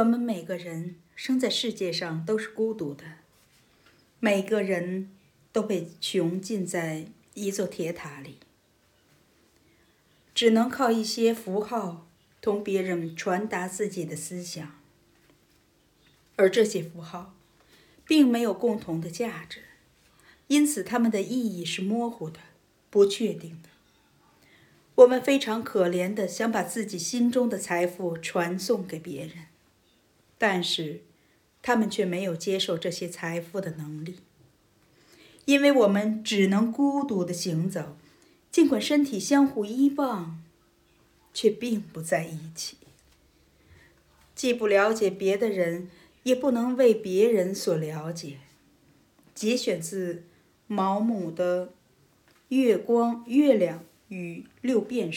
我们每个人生在世界上都是孤独的，每个人都被囚禁在一座铁塔里，只能靠一些符号同别人传达自己的思想，而这些符号并没有共同的价值，因此它们的意义是模糊的、不确定的。我们非常可怜的想把自己心中的财富传送给别人。但是，他们却没有接受这些财富的能力，因为我们只能孤独的行走，尽管身体相互依傍，却并不在一起。既不了解别的人，也不能为别人所了解。节选自毛姆的《月光、月亮与六便士》。